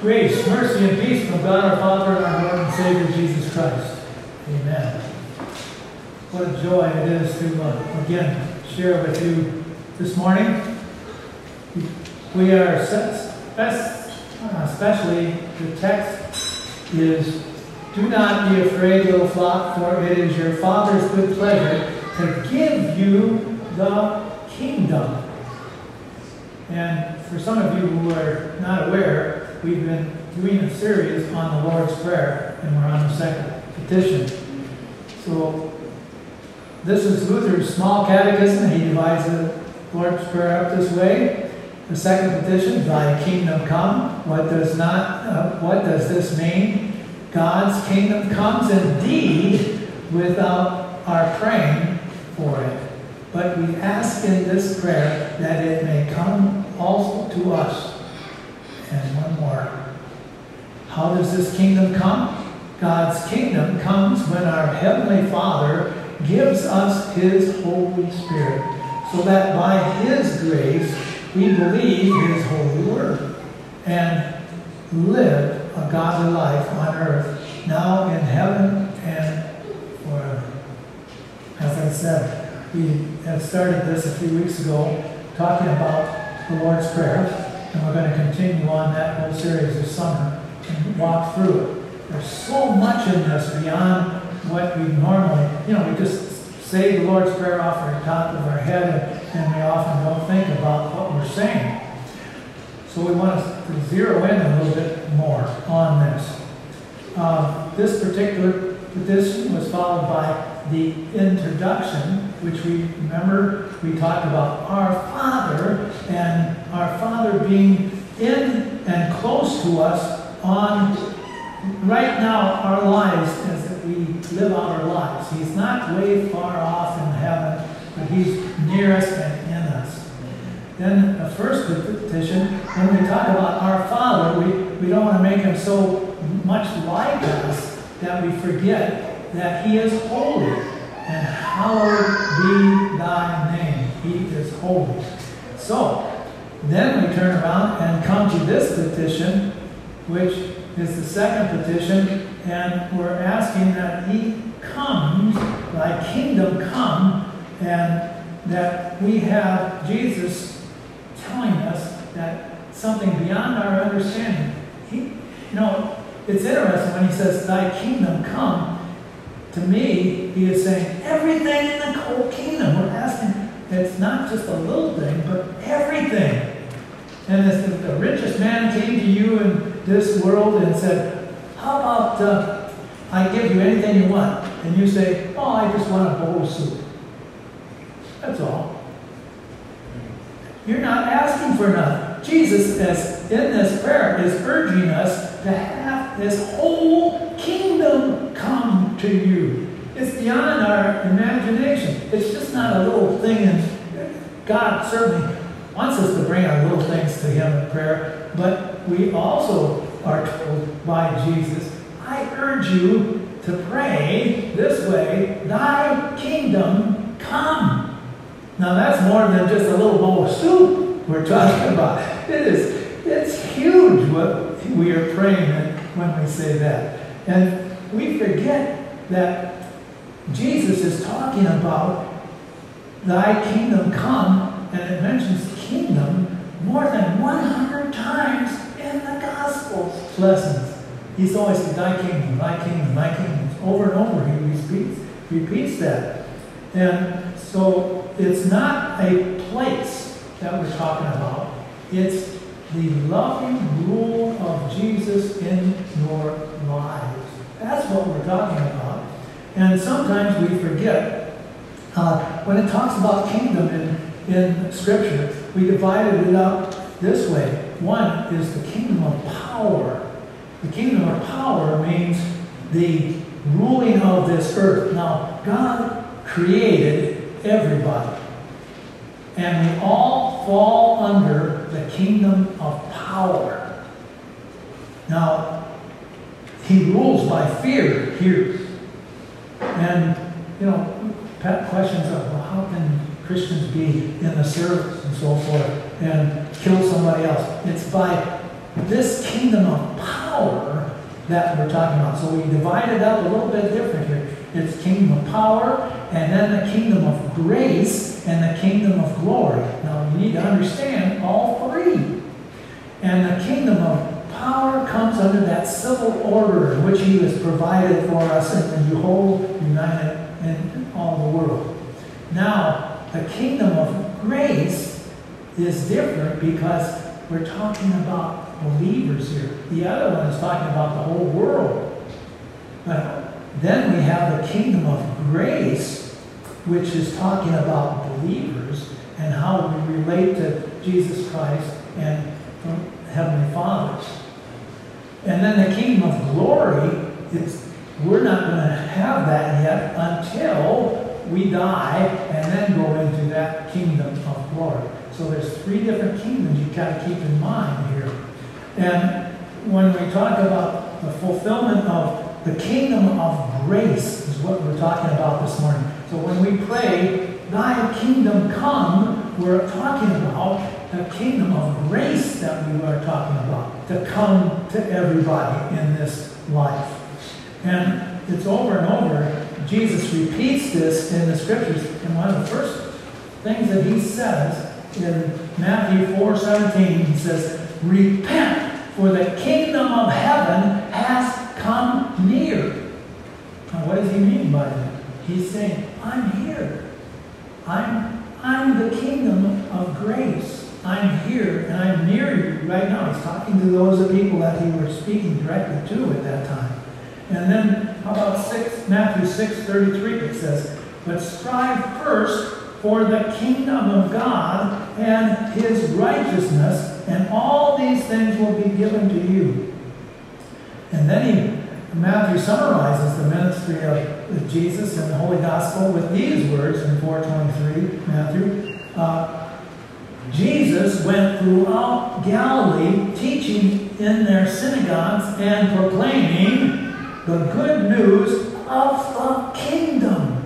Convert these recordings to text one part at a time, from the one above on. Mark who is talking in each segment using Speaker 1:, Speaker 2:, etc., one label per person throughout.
Speaker 1: Grace, mercy, and peace from God our Father and our Lord and Savior Jesus Christ. Amen. What a joy it is to uh, again share with you this morning. We are set, especially the text is do not be afraid, little flock, for it is your Father's good pleasure to give you the kingdom. And for some of you who are not aware, we've been doing a series on the Lord's Prayer, and we're on the second petition. So, this is Luther's small catechism. He divides the Lord's Prayer up this way. The second petition, Thy kingdom come. What does not? Uh, what does this mean? God's kingdom comes indeed without our praying for it. But we ask in this prayer that it may come also to us. And one more. How does this kingdom come? God's kingdom comes when our Heavenly Father gives us His Holy Spirit, so that by His grace we believe His holy word and live a godly life on earth, now in heaven and forever. As I said, we have started this a few weeks ago talking about the Lord's Prayer, and we're going to continue on that whole series this summer and walk through it. There's so much in this beyond what we normally, you know, we just say the Lord's Prayer off the top of our head and, and we often don't think about what we're saying. So we want to zero in a little bit more on this. Uh, this particular petition was followed by the introduction, which we remember we talked about our Father and our Father being in and close to us on right now our lives as we live out our lives. He's not way far off in heaven, but he's near us and in us. Then the first petition, when we talk about our Father, we, we don't want to make him so much like us that we forget that he is holy. And hallowed be thy name. He is holy. So, then we turn around and come to this petition, which is the second petition, and we're asking that he comes, thy kingdom come, and that we have Jesus telling us that something beyond our understanding. He, you know, it's interesting when he says, Thy kingdom come. To me, he is saying everything in the whole kingdom. We're asking, it's not just a little thing, but everything. And if the richest man came to you in this world and said, How about uh, I give you anything you want? And you say, Oh, I just want a bowl of soup. That's all. You're not asking for enough. Jesus, in this prayer, is urging us to have this whole kingdom come to you. It's beyond our imagination. It's just not a little thing, and God certainly wants us to bring our little things to Him in prayer, but we also are told by Jesus, I urge you to pray this way, Thy kingdom come. Now that's more than just a little bowl of soup we're talking about. It is, it's huge what we are praying when we say that. And we forget that Jesus is talking about thy kingdom come, and it mentions kingdom more than 100 times in the Gospels lessons. He's always said, thy kingdom, thy kingdom, thy kingdom. Over and over he repeats, repeats that. And so it's not a place that we're talking about. It's the loving rule of Jesus in your lives. That's what we're talking about. And sometimes we forget. Uh, when it talks about kingdom in, in Scripture, we divided it up this way. One is the kingdom of power. The kingdom of power means the ruling of this earth. Now, God created everybody. And we all fall under the kingdom of power. Now, he rules by fear here. And, you know, pet questions of, well, how can Christians be in the service and so forth and kill somebody else? It's by this kingdom of power that we're talking about. So we divide it up a little bit different here. It's kingdom of power, and then the kingdom of grace, and the kingdom of glory. Now you need to understand all three. And the kingdom of power comes under that civil order in which he has provided for us in the whole united in all the world. Now, the kingdom of grace is different because we're talking about believers here. The other one is talking about the whole world. But then we have the kingdom of grace, which is talking about believers and how we relate to Jesus Christ and from Heavenly Father. And then the kingdom of glory, it's, we're not going to have that yet until we die and then go into that kingdom of glory. So there's three different kingdoms you've got to keep in mind here. And when we talk about the fulfillment of the kingdom of grace is what we're talking about this morning. So when we pray, Thy kingdom come, we're talking about the kingdom of grace that we are talking about to come to everybody in this life. And it's over and over. Jesus repeats this in the scriptures. And one of the first things that he says in Matthew 4 17, he says, Repent, for the kingdom of heaven has come near. Now, what does he mean by that? He's saying, I'm here. I'm, I'm the kingdom of grace. I'm here and I'm near you right now. He's talking to those people that he was speaking directly to at that time. And then how about six, Matthew 6, 33, it says, But strive first for the kingdom of God and his righteousness, and all these things will be given to you. And then he, Matthew summarizes the ministry of Jesus and the Holy Gospel with these words in 423, Matthew. Uh, Jesus went throughout Galilee teaching in their synagogues and proclaiming the good news of the kingdom.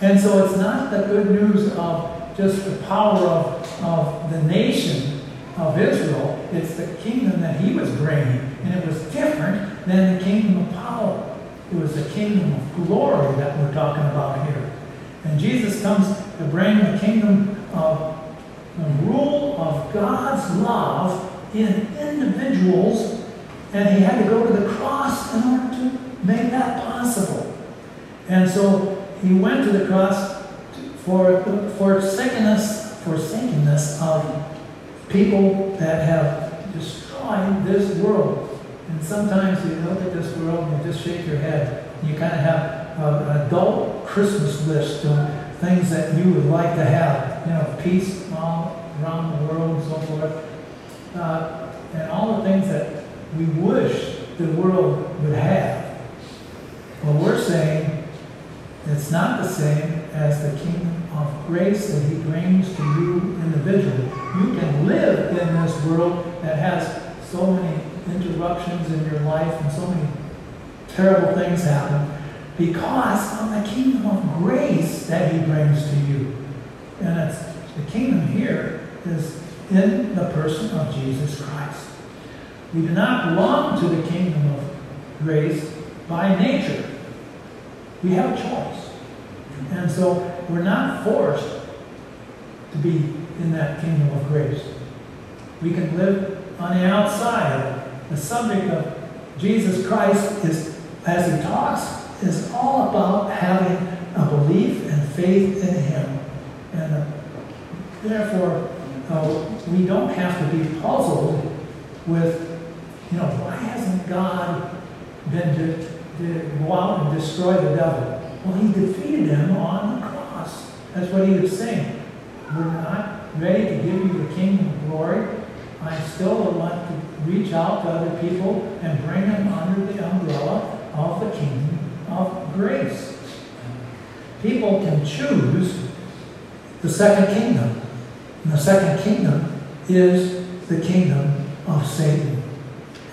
Speaker 1: And so it's not the good news of just the power of, of the nation of Israel, it's the kingdom that he was bringing. And it was different than the kingdom of power. It was the kingdom of glory that we're talking about here. And Jesus comes to bring the kingdom of the rule of Love in individuals, and he had to go to the cross in order to make that possible. And so he went to the cross for forsakenness, forsakenness of people that have destroyed this world. And sometimes you look at this world and you just shake your head. You kind of have an adult Christmas list of things that you would like to have. You know, peace all around the world and so forth. Uh, and all the things that we wish the world would have. Well, we're saying it's not the same as the kingdom of grace that he brings to you individually. You can live in this world that has so many interruptions in your life and so many terrible things happen because of the kingdom of grace that he brings to you. And it's the kingdom here is in the person of Jesus Christ. We do not belong to the kingdom of grace by nature. We have a choice. And so we're not forced to be in that kingdom of grace. We can live on the outside. The subject of Jesus Christ is, as he talks, is all about having a belief and faith in him. And uh, therefore, uh, we don't have to be puzzled with, you know, why hasn't God been to, to go out and destroy the devil? Well, he defeated him on the cross. That's what he was saying. We're not ready to give you the kingdom of glory. I still want to reach out to other people and bring them under the umbrella of the kingdom of grace. People can choose the second kingdom. And the second kingdom is the kingdom of Satan.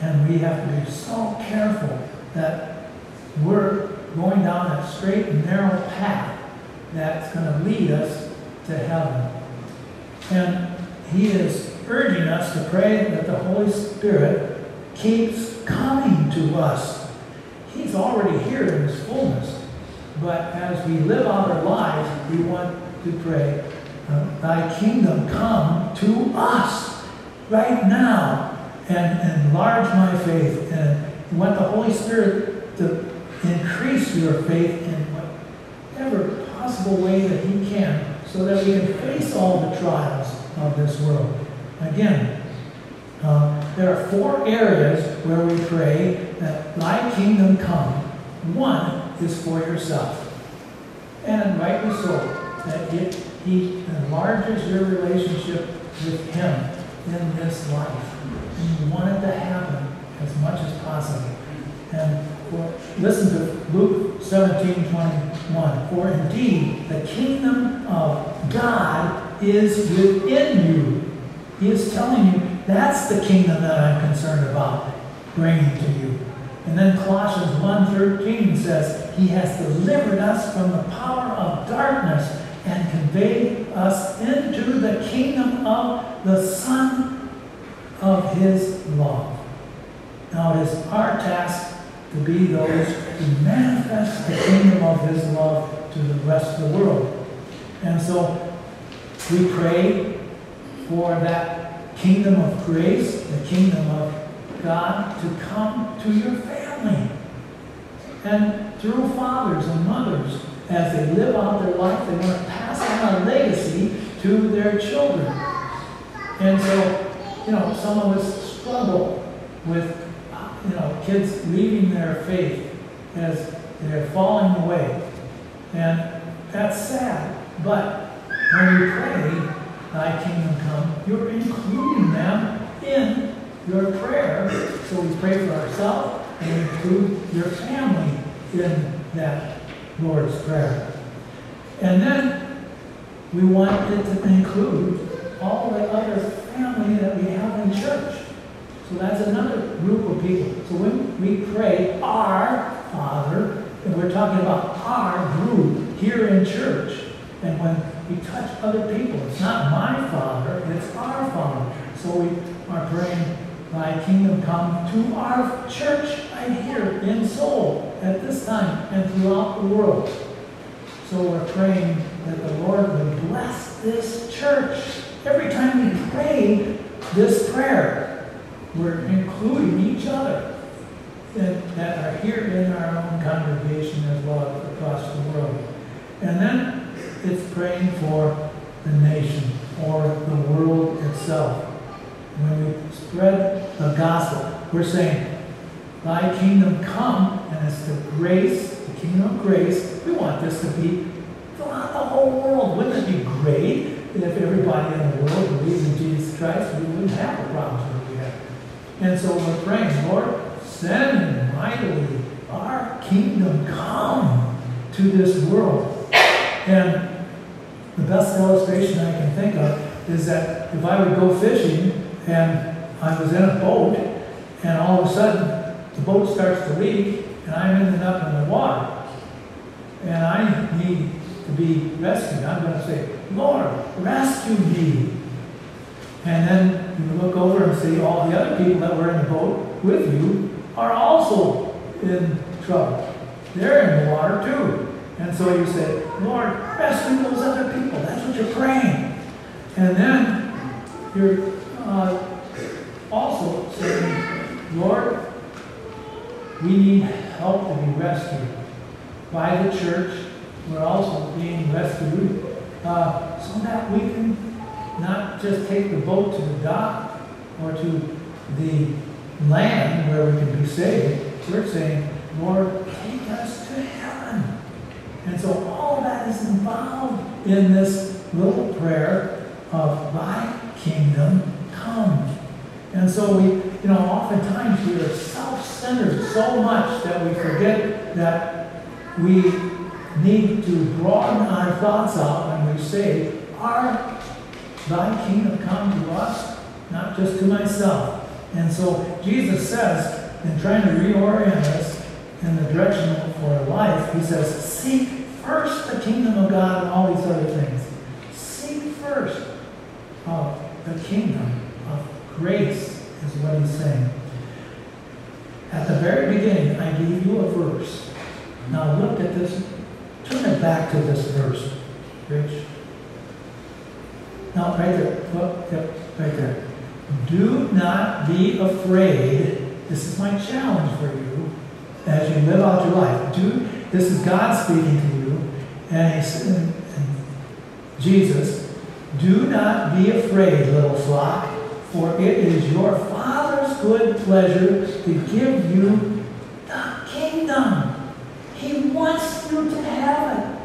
Speaker 1: And we have to be so careful that we're going down a straight and narrow path that's going to lead us to heaven. And he is urging us to pray that the Holy Spirit keeps coming to us. He's already here in his fullness. But as we live out our lives, we want to pray, uh, Thy kingdom come to us right now and enlarge my faith. And we want the Holy Spirit to increase your faith in whatever possible way that He can so that we can face all the trials of this world. Again, uh, there are four areas where we pray that Thy kingdom come. One is for yourself. And rightly so, that it, He enlarges your relationship with Him in this life. And you want it to happen as much as possible. And for, listen to Luke 17 21. For indeed, the kingdom of God is within you. He is telling you that's the kingdom that I'm concerned about bringing to you. And then Colossians 1.13 says, He has delivered us from the power of darkness and conveyed us into the kingdom of the Son of His love. Now it is our task to be those who manifest the kingdom of His love to the rest of the world. And so we pray for that kingdom of grace, the kingdom of God to come to your family. And through fathers and mothers, as they live out their life, they want to pass on a legacy to their children. And so, you know, some of us struggle with, you know, kids leaving their faith as they're falling away. And that's sad. But when you pray, Thy kingdom come, you're including them in your prayer. So we pray for ourselves and include your family in that Lord's Prayer. And then we want it to include all the other family that we have in church. So that's another group of people. So when we pray, Our Father, and we're talking about our group here in church, and when we touch other people, it's not my Father, it's our Father. So we are praying, Thy kingdom come to our church right here in Seoul at this time and throughout the world. So we're praying that the Lord would bless this church. Every time we pray this prayer, we're including each other that are here in our own congregation as well across the world. And then it's praying for the nation or the world itself. When we spread the gospel, we're saying, Thy kingdom come, and it's the grace, the kingdom of grace. We want this to be throughout the whole world. Wouldn't it be great if everybody in the world believed in Jesus Christ? We wouldn't have the problems that we have. And so we're praying, Lord, send mightily our kingdom come to this world. And the best illustration I can think of is that if I would go fishing and I was in a boat and all of a sudden the boat starts to leak and I'm ending up in the water and I need to be rescued, I'm going to say, Lord, rescue me. And then you look over and see all the other people that were in the boat with you are also in trouble. They're in the water too. And so you say, Lord, rescue those other people. That's what you're praying. And then you're uh, also saying, Lord, we need help to be rescued by the church. We're also being rescued uh, so that we can not just take the boat to the dock or to the land where we can be saved. We're saying, Lord, take us to heaven. And so all that is involved in this little prayer of thy kingdom come. And so we, you know, oftentimes we are self-centered so much that we forget that we need to broaden our thoughts out when we say, our thy kingdom come to us, not just to myself. And so Jesus says, in trying to reorient us in the direction for life, he says, seek first the kingdom of God and all these other things. Seek first of the kingdom of Grace is what he's saying. At the very beginning, I gave you a verse. Now look at this. Turn it back to this verse, Rich. Now, right there. Look, yep, right there. Do not be afraid. This is my challenge for you as you live out your life. Do this is God speaking to you, and and, and Jesus. Do not be afraid, little flock, for it is your Father's good pleasure to give you the kingdom. He wants you to have it.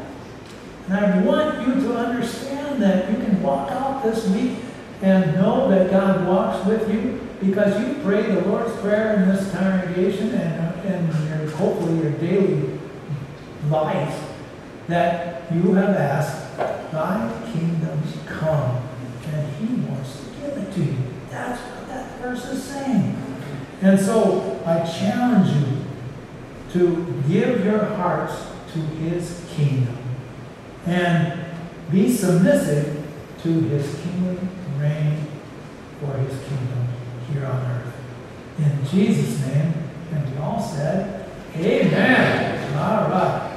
Speaker 1: And I want you to understand that you can walk out this week and know that God walks with you because you pray the Lord's Prayer in this congregation and, and your, hopefully your daily life that you have asked, Thy kingdoms come, and He wants to give it to you. That's what that verse is saying. And so I challenge you to give your hearts to His kingdom and be submissive to His kingdom reign for His kingdom here on earth. In Jesus' name, and we all said, Amen. All right.